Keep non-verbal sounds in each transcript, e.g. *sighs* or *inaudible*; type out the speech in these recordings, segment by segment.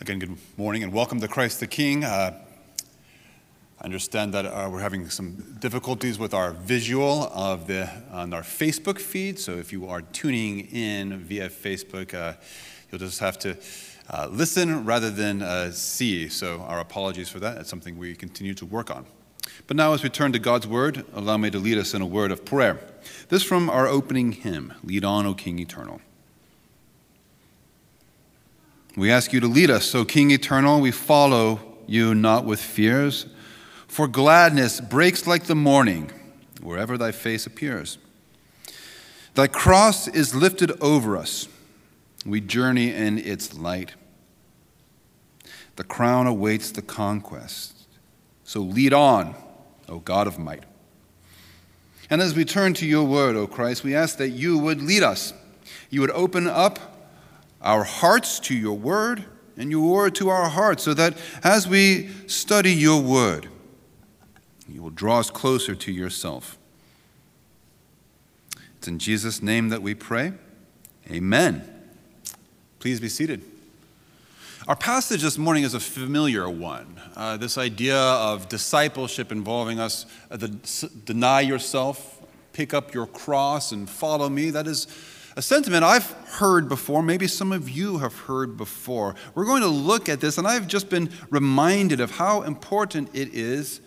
Again, good morning and welcome to Christ the King. Uh, I understand that uh, we're having some difficulties with our visual of the on our Facebook feed. So if you are tuning in via Facebook, uh, you'll just have to uh, listen rather than uh, see. So our apologies for that. It's something we continue to work on. But now, as we turn to God's Word, allow me to lead us in a word of prayer. This from our opening hymn, "Lead On, O King Eternal." We ask you to lead us, O King eternal. We follow you not with fears, for gladness breaks like the morning wherever thy face appears. Thy cross is lifted over us. We journey in its light. The crown awaits the conquest. So lead on, O God of might. And as we turn to your word, O Christ, we ask that you would lead us. You would open up our hearts to your word and your word to our hearts, so that as we study your word, you will draw us closer to yourself. It's in Jesus' name that we pray. Amen. Please be seated. Our passage this morning is a familiar one. Uh, this idea of discipleship involving us, uh, the, deny yourself, pick up your cross, and follow me. That is a sentiment I've heard before, maybe some of you have heard before. We're going to look at this, and I've just been reminded of how important it is,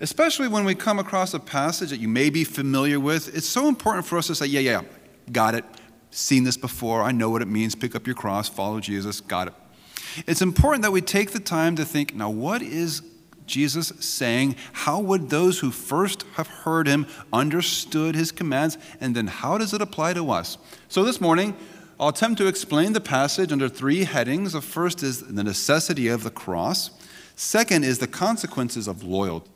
especially when we come across a passage that you may be familiar with. It's so important for us to say, Yeah, yeah, got it, seen this before, I know what it means, pick up your cross, follow Jesus, got it. It's important that we take the time to think, now, what is Jesus saying, how would those who first have heard him understood his commands, and then how does it apply to us? So this morning, I'll attempt to explain the passage under three headings. The first is the necessity of the cross, second is the consequences of loyalty.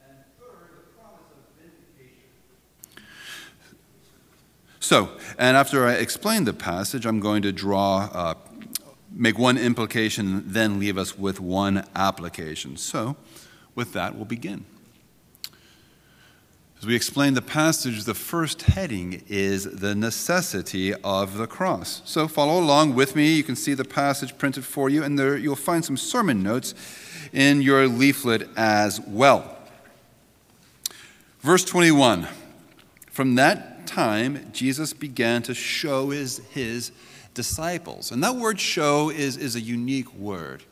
third the promise of vindication So, and after I explain the passage, I'm going to draw uh, make one implication, then leave us with one application. So, with that, we'll begin. As we explain the passage, the first heading is the necessity of the cross. So, follow along with me. You can see the passage printed for you, and there you'll find some sermon notes in your leaflet as well. Verse 21 From that time, Jesus began to show his, his disciples. And that word show is, is a unique word.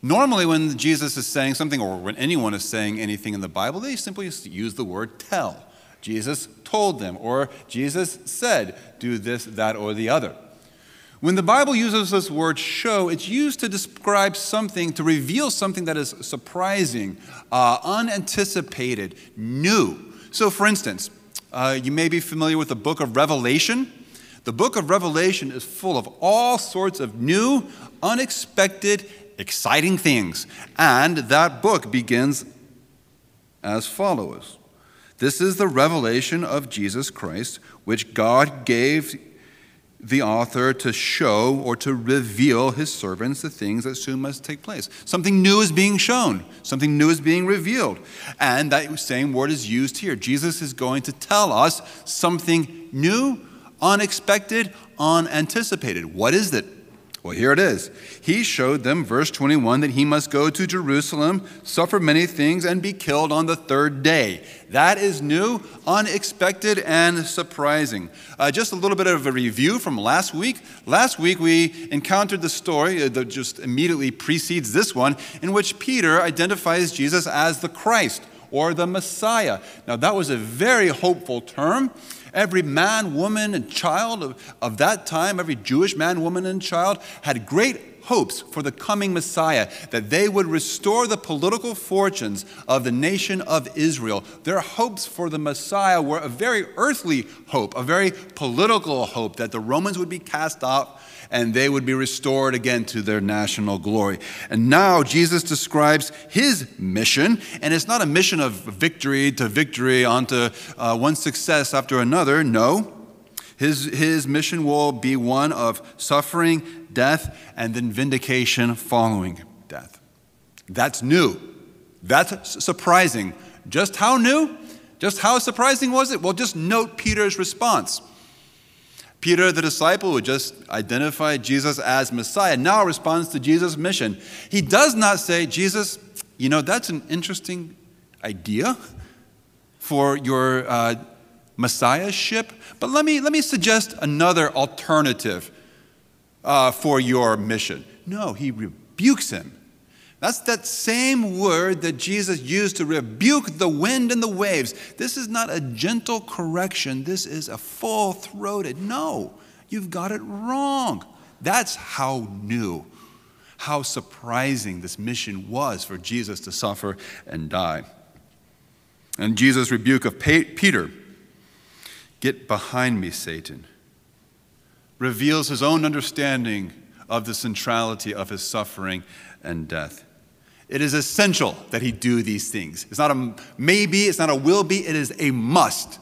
Normally, when Jesus is saying something, or when anyone is saying anything in the Bible, they simply use the word tell. Jesus told them, or Jesus said, do this, that, or the other. When the Bible uses this word show, it's used to describe something, to reveal something that is surprising, uh, unanticipated, new. So, for instance, uh, you may be familiar with the book of Revelation. The book of Revelation is full of all sorts of new, unexpected, exciting things. And that book begins as follows This is the revelation of Jesus Christ, which God gave the author to show or to reveal his servants the things that soon must take place. Something new is being shown, something new is being revealed. And that same word is used here. Jesus is going to tell us something new unexpected, unanticipated. What is it? Well, here it is. He showed them, verse 21, that he must go to Jerusalem, suffer many things, and be killed on the third day. That is new, unexpected, and surprising. Uh, just a little bit of a review from last week. Last week, we encountered the story uh, that just immediately precedes this one, in which Peter identifies Jesus as the Christ or the Messiah. Now, that was a very hopeful term. Every man, woman, and child of, of that time, every Jewish man, woman, and child had great hopes for the coming Messiah, that they would restore the political fortunes of the nation of Israel. Their hopes for the Messiah were a very earthly hope, a very political hope that the Romans would be cast out and they would be restored again to their national glory. And now Jesus describes his mission, and it's not a mission of victory to victory onto uh, one success after another. No. His, his mission will be one of suffering, death, and then vindication following death. That's new. That's surprising. Just how new? Just how surprising was it? Well, just note Peter's response. Peter, the disciple who just identified Jesus as Messiah, now responds to Jesus' mission. He does not say, Jesus, you know, that's an interesting idea for your uh, messiahship, but let me, let me suggest another alternative uh, for your mission. No, he rebukes him. That's that same word that Jesus used to rebuke the wind and the waves. This is not a gentle correction, this is a full throated no. You've got it wrong. That's how new, how surprising this mission was for Jesus to suffer and die. And Jesus' rebuke of Peter, get behind me, Satan, reveals his own understanding of the centrality of his suffering and death. It is essential that he do these things. It's not a maybe, it's not a will be, it is a must.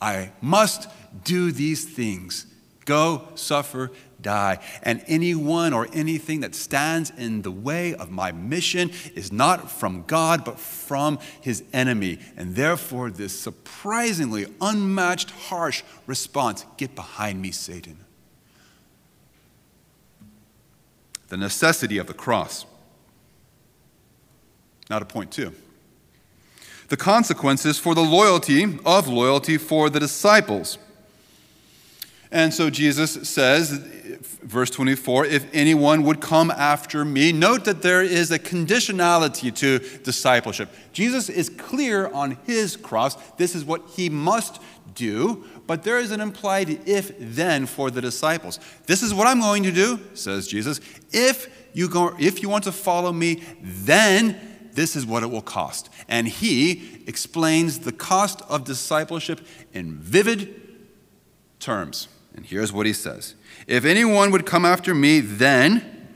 I must do these things. Go, suffer, die. And anyone or anything that stands in the way of my mission is not from God, but from his enemy. And therefore, this surprisingly unmatched, harsh response get behind me, Satan. The necessity of the cross. Now to point two. The consequences for the loyalty of loyalty for the disciples. And so Jesus says, verse 24, if anyone would come after me, note that there is a conditionality to discipleship. Jesus is clear on his cross. This is what he must do, but there is an implied if then for the disciples. This is what I'm going to do, says Jesus. If you, go, if you want to follow me, then this is what it will cost. And he explains the cost of discipleship in vivid terms. And here's what he says If anyone would come after me, then,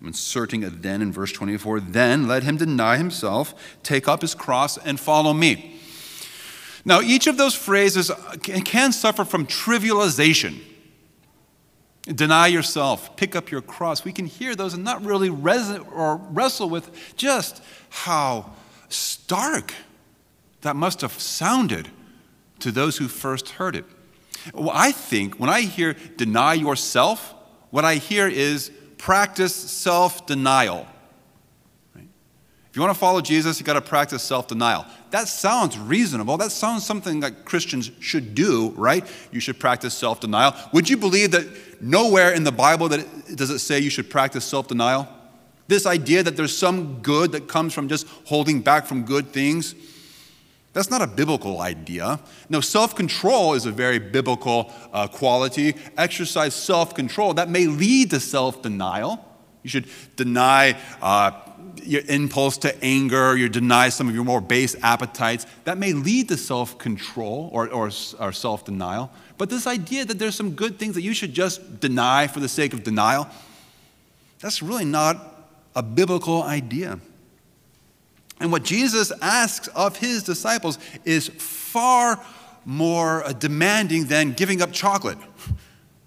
I'm inserting a then in verse 24, then let him deny himself, take up his cross, and follow me. Now, each of those phrases can suffer from trivialization. Deny yourself, pick up your cross. We can hear those and not really res- or wrestle with just how stark that must have sounded to those who first heard it. Well, I think when I hear deny yourself, what I hear is practice self denial. If you want to follow Jesus, you've got to practice self denial. That sounds reasonable. That sounds something that Christians should do, right? You should practice self denial. Would you believe that nowhere in the Bible that it, does it say you should practice self denial? This idea that there's some good that comes from just holding back from good things, that's not a biblical idea. No, self control is a very biblical uh, quality. Exercise self control. That may lead to self denial. You should deny. Uh, your impulse to anger, you deny some of your more base appetites. That may lead to self control or, or, or self denial. But this idea that there's some good things that you should just deny for the sake of denial, that's really not a biblical idea. And what Jesus asks of his disciples is far more uh, demanding than giving up chocolate,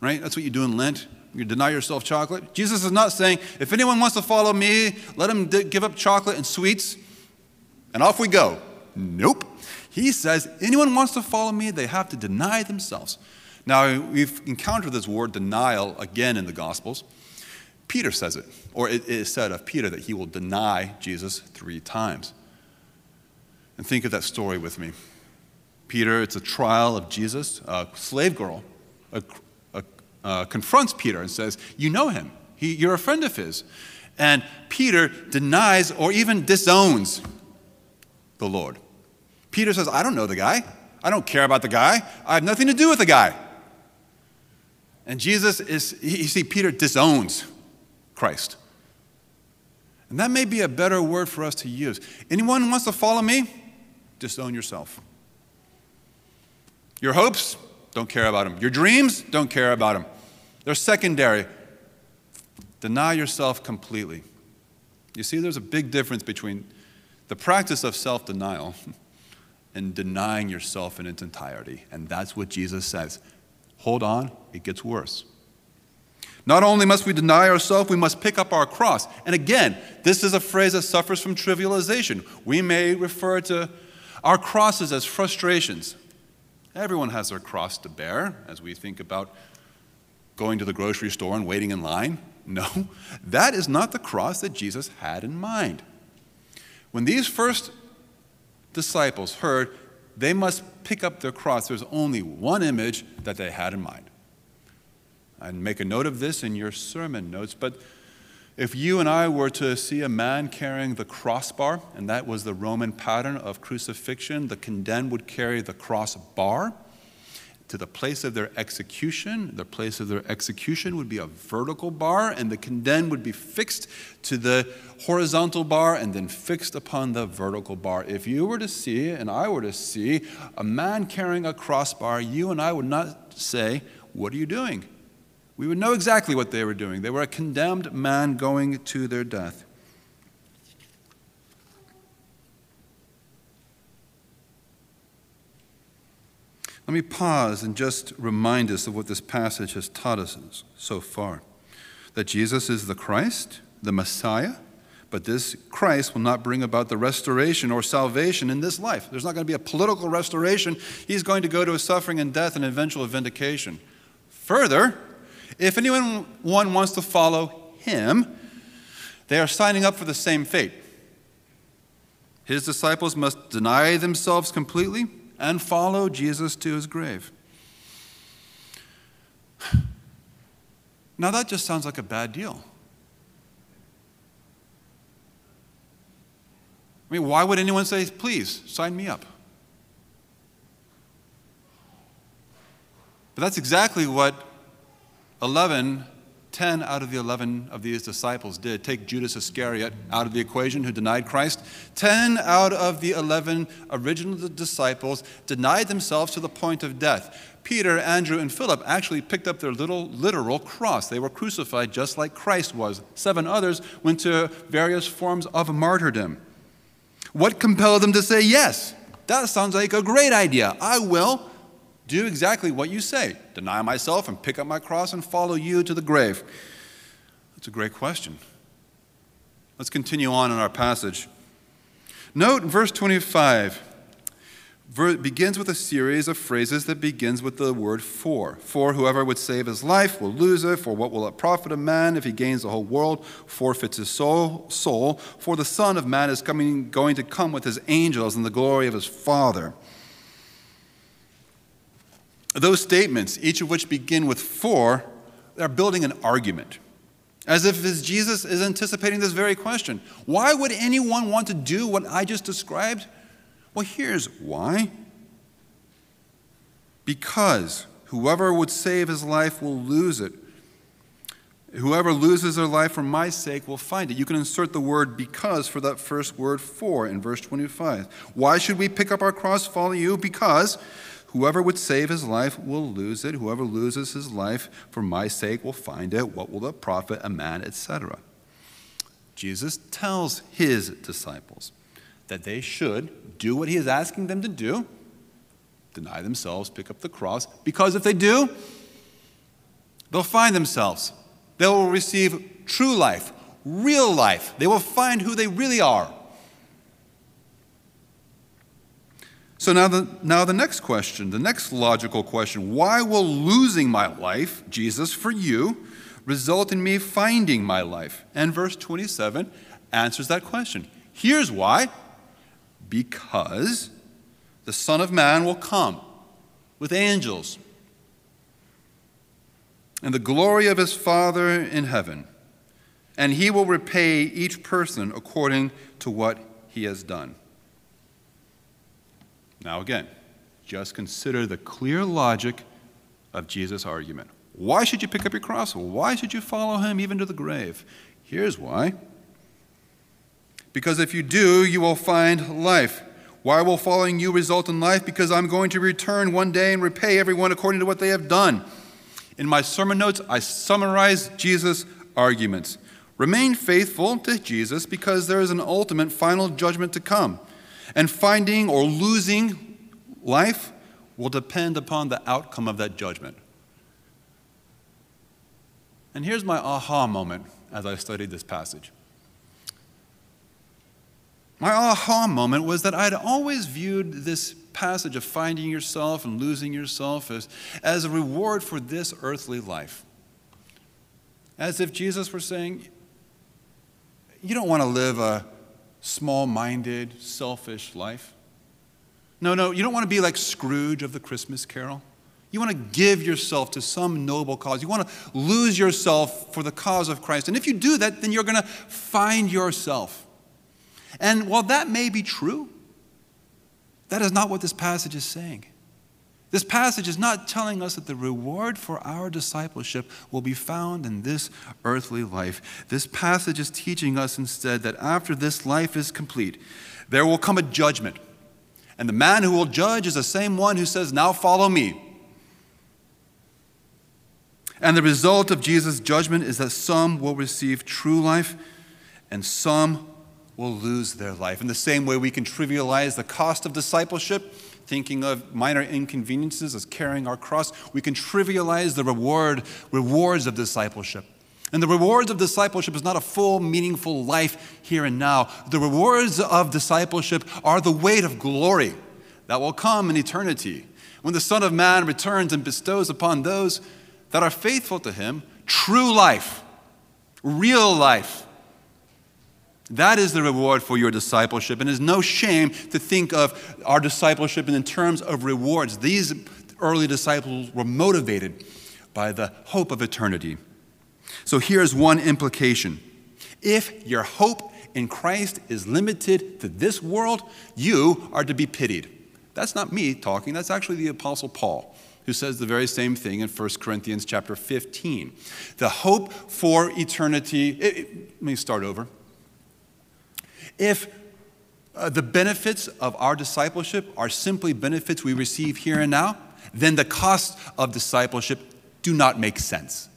right? That's what you do in Lent. You deny yourself chocolate. Jesus is not saying, if anyone wants to follow me, let him give up chocolate and sweets, and off we go. Nope. He says, anyone wants to follow me, they have to deny themselves. Now, we've encountered this word denial again in the Gospels. Peter says it, or it is said of Peter that he will deny Jesus three times. And think of that story with me. Peter, it's a trial of Jesus, a slave girl, a uh, confronts Peter and says, You know him, he, you're a friend of his. And Peter denies or even disowns the Lord. Peter says, I don't know the guy. I don't care about the guy. I have nothing to do with the guy. And Jesus is, you see, Peter disowns Christ. And that may be a better word for us to use. Anyone wants to follow me? Disown yourself. Your hopes, don't care about them. Your dreams, don't care about them. They're secondary. Deny yourself completely. You see, there's a big difference between the practice of self denial *laughs* and denying yourself in its entirety. And that's what Jesus says. Hold on, it gets worse. Not only must we deny ourselves, we must pick up our cross. And again, this is a phrase that suffers from trivialization. We may refer to our crosses as frustrations. Everyone has their cross to bear as we think about going to the grocery store and waiting in line. No, *laughs* that is not the cross that Jesus had in mind. When these first disciples heard they must pick up their cross, there's only one image that they had in mind. And make a note of this in your sermon notes, but if you and I were to see a man carrying the crossbar, and that was the Roman pattern of crucifixion, the condemned would carry the crossbar to the place of their execution. The place of their execution would be a vertical bar, and the condemned would be fixed to the horizontal bar and then fixed upon the vertical bar. If you were to see, and I were to see, a man carrying a crossbar, you and I would not say, What are you doing? We would know exactly what they were doing. They were a condemned man going to their death. Let me pause and just remind us of what this passage has taught us so far that Jesus is the Christ, the Messiah, but this Christ will not bring about the restoration or salvation in this life. There's not going to be a political restoration. He's going to go to a suffering and death and eventual vindication. Further, if anyone wants to follow him, they are signing up for the same fate. His disciples must deny themselves completely and follow Jesus to his grave. *sighs* Now, that just sounds like a bad deal. I mean, why would anyone say, please, sign me up? But that's exactly what 11, 10 out of the 11 of these disciples did. Take Judas Iscariot out of the equation who denied Christ. 10 out of the 11 original disciples denied themselves to the point of death. Peter, Andrew, and Philip actually picked up their little literal cross. They were crucified just like Christ was. Seven others went to various forms of martyrdom. What compelled them to say yes? That sounds like a great idea. I will do exactly what you say deny myself and pick up my cross and follow you to the grave. That's a great question. Let's continue on in our passage. Note verse 25 begins with a series of phrases that begins with the word for. For whoever would save his life will lose it. For what will it profit a man if he gains the whole world, forfeits his soul? soul? For the Son of Man is coming, going to come with his angels in the glory of his Father. Those statements, each of which begin with for, are building an argument. As if Jesus is anticipating this very question. Why would anyone want to do what I just described? Well, here's why. Because whoever would save his life will lose it. Whoever loses their life for my sake will find it. You can insert the word because for that first word for in verse 25. Why should we pick up our cross, follow you? Because Whoever would save his life will lose it. Whoever loses his life for my sake will find it. What will it profit a man, etc. Jesus tells his disciples that they should do what he is asking them to do deny themselves, pick up the cross, because if they do, they'll find themselves. They will receive true life, real life. They will find who they really are. So now the, now the next question, the next logical question why will losing my life, Jesus, for you, result in me finding my life? And verse 27 answers that question. Here's why because the Son of Man will come with angels and the glory of his Father in heaven, and he will repay each person according to what he has done. Now, again, just consider the clear logic of Jesus' argument. Why should you pick up your cross? Why should you follow him even to the grave? Here's why. Because if you do, you will find life. Why will following you result in life? Because I'm going to return one day and repay everyone according to what they have done. In my sermon notes, I summarize Jesus' arguments. Remain faithful to Jesus because there is an ultimate final judgment to come. And finding or losing life will depend upon the outcome of that judgment. And here's my aha moment as I studied this passage. My aha moment was that I'd always viewed this passage of finding yourself and losing yourself as, as a reward for this earthly life. As if Jesus were saying, You don't want to live a small minded, selfish life. No, no, you don't want to be like Scrooge of the Christmas carol. You want to give yourself to some noble cause. You want to lose yourself for the cause of Christ. And if you do that, then you're going to find yourself. And while that may be true, that is not what this passage is saying. This passage is not telling us that the reward for our discipleship will be found in this earthly life. This passage is teaching us instead that after this life is complete, there will come a judgment. And the man who will judge is the same one who says, Now follow me. And the result of Jesus' judgment is that some will receive true life and some will lose their life. In the same way, we can trivialize the cost of discipleship, thinking of minor inconveniences as carrying our cross. We can trivialize the reward, rewards of discipleship. And the rewards of discipleship is not a full, meaningful life here and now. The rewards of discipleship are the weight of glory that will come in eternity when the Son of Man returns and bestows upon those that are faithful to him true life, real life. That is the reward for your discipleship, and it is no shame to think of our discipleship in terms of rewards. These early disciples were motivated by the hope of eternity. So here's one implication if your hope in Christ is limited to this world, you are to be pitied. That's not me talking, that's actually the Apostle Paul who says the very same thing in 1 Corinthians chapter 15. The hope for eternity, it, it, let me start over. If uh, the benefits of our discipleship are simply benefits we receive here and now, then the costs of discipleship do not make sense.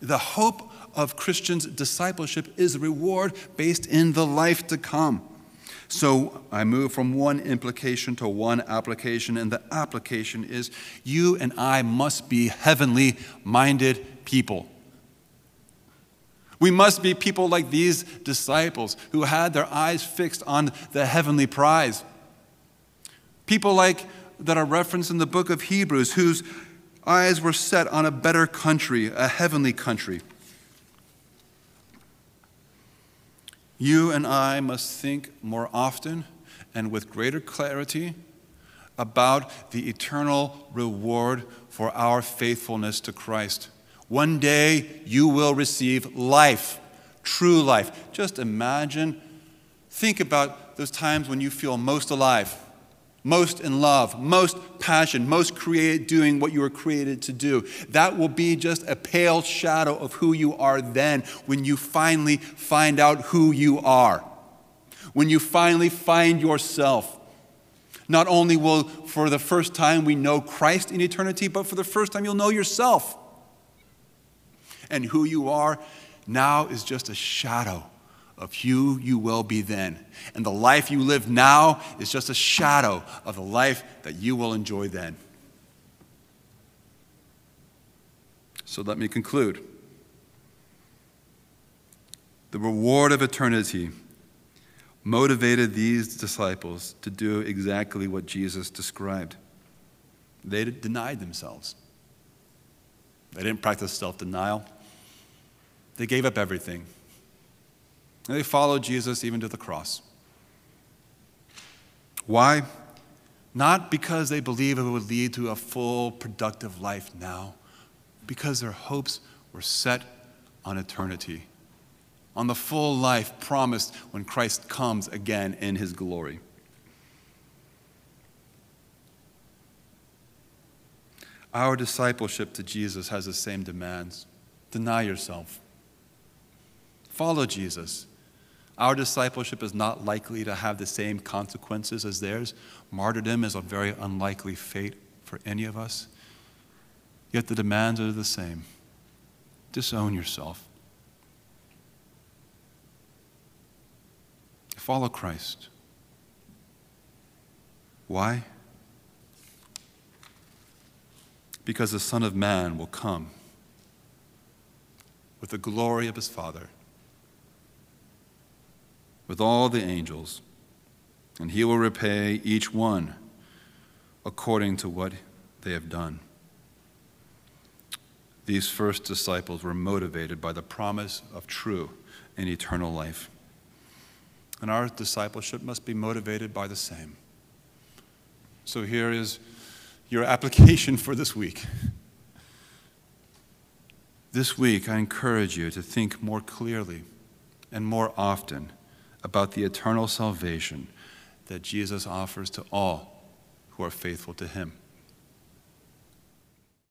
The hope of Christians' discipleship is reward based in the life to come. So I move from one implication to one application, and the application is you and I must be heavenly minded people. We must be people like these disciples who had their eyes fixed on the heavenly prize. People like that are referenced in the book of Hebrews whose eyes were set on a better country, a heavenly country. You and I must think more often and with greater clarity about the eternal reward for our faithfulness to Christ. One day you will receive life, true life. Just imagine, think about those times when you feel most alive most in love, most passion, most created doing what you were created to do. That will be just a pale shadow of who you are then when you finally find out who you are. When you finally find yourself. Not only will, for the first time, we know Christ in eternity, but for the first time, you'll know yourself. And who you are now is just a shadow of who you will be then. And the life you live now is just a shadow of the life that you will enjoy then. So let me conclude. The reward of eternity motivated these disciples to do exactly what Jesus described. They denied themselves. They didn't practice self denial. They gave up everything. And they followed Jesus even to the cross. Why? Not because they believed it would lead to a full, productive life now, because their hopes were set on eternity, on the full life promised when Christ comes again in his glory. Our discipleship to Jesus has the same demands. Deny yourself. Follow Jesus. Our discipleship is not likely to have the same consequences as theirs. Martyrdom is a very unlikely fate for any of us. Yet the demands are the same disown yourself, follow Christ. Why? Because the Son of Man will come with the glory of his Father with all the angels, and he will repay each one according to what they have done. these first disciples were motivated by the promise of true and eternal life. And our discipleship must be motivated by the same. So here is your *laughs* application for this week. This week, I encourage you to think more clearly and more often about the eternal salvation that Jesus offers to all who are faithful to Him.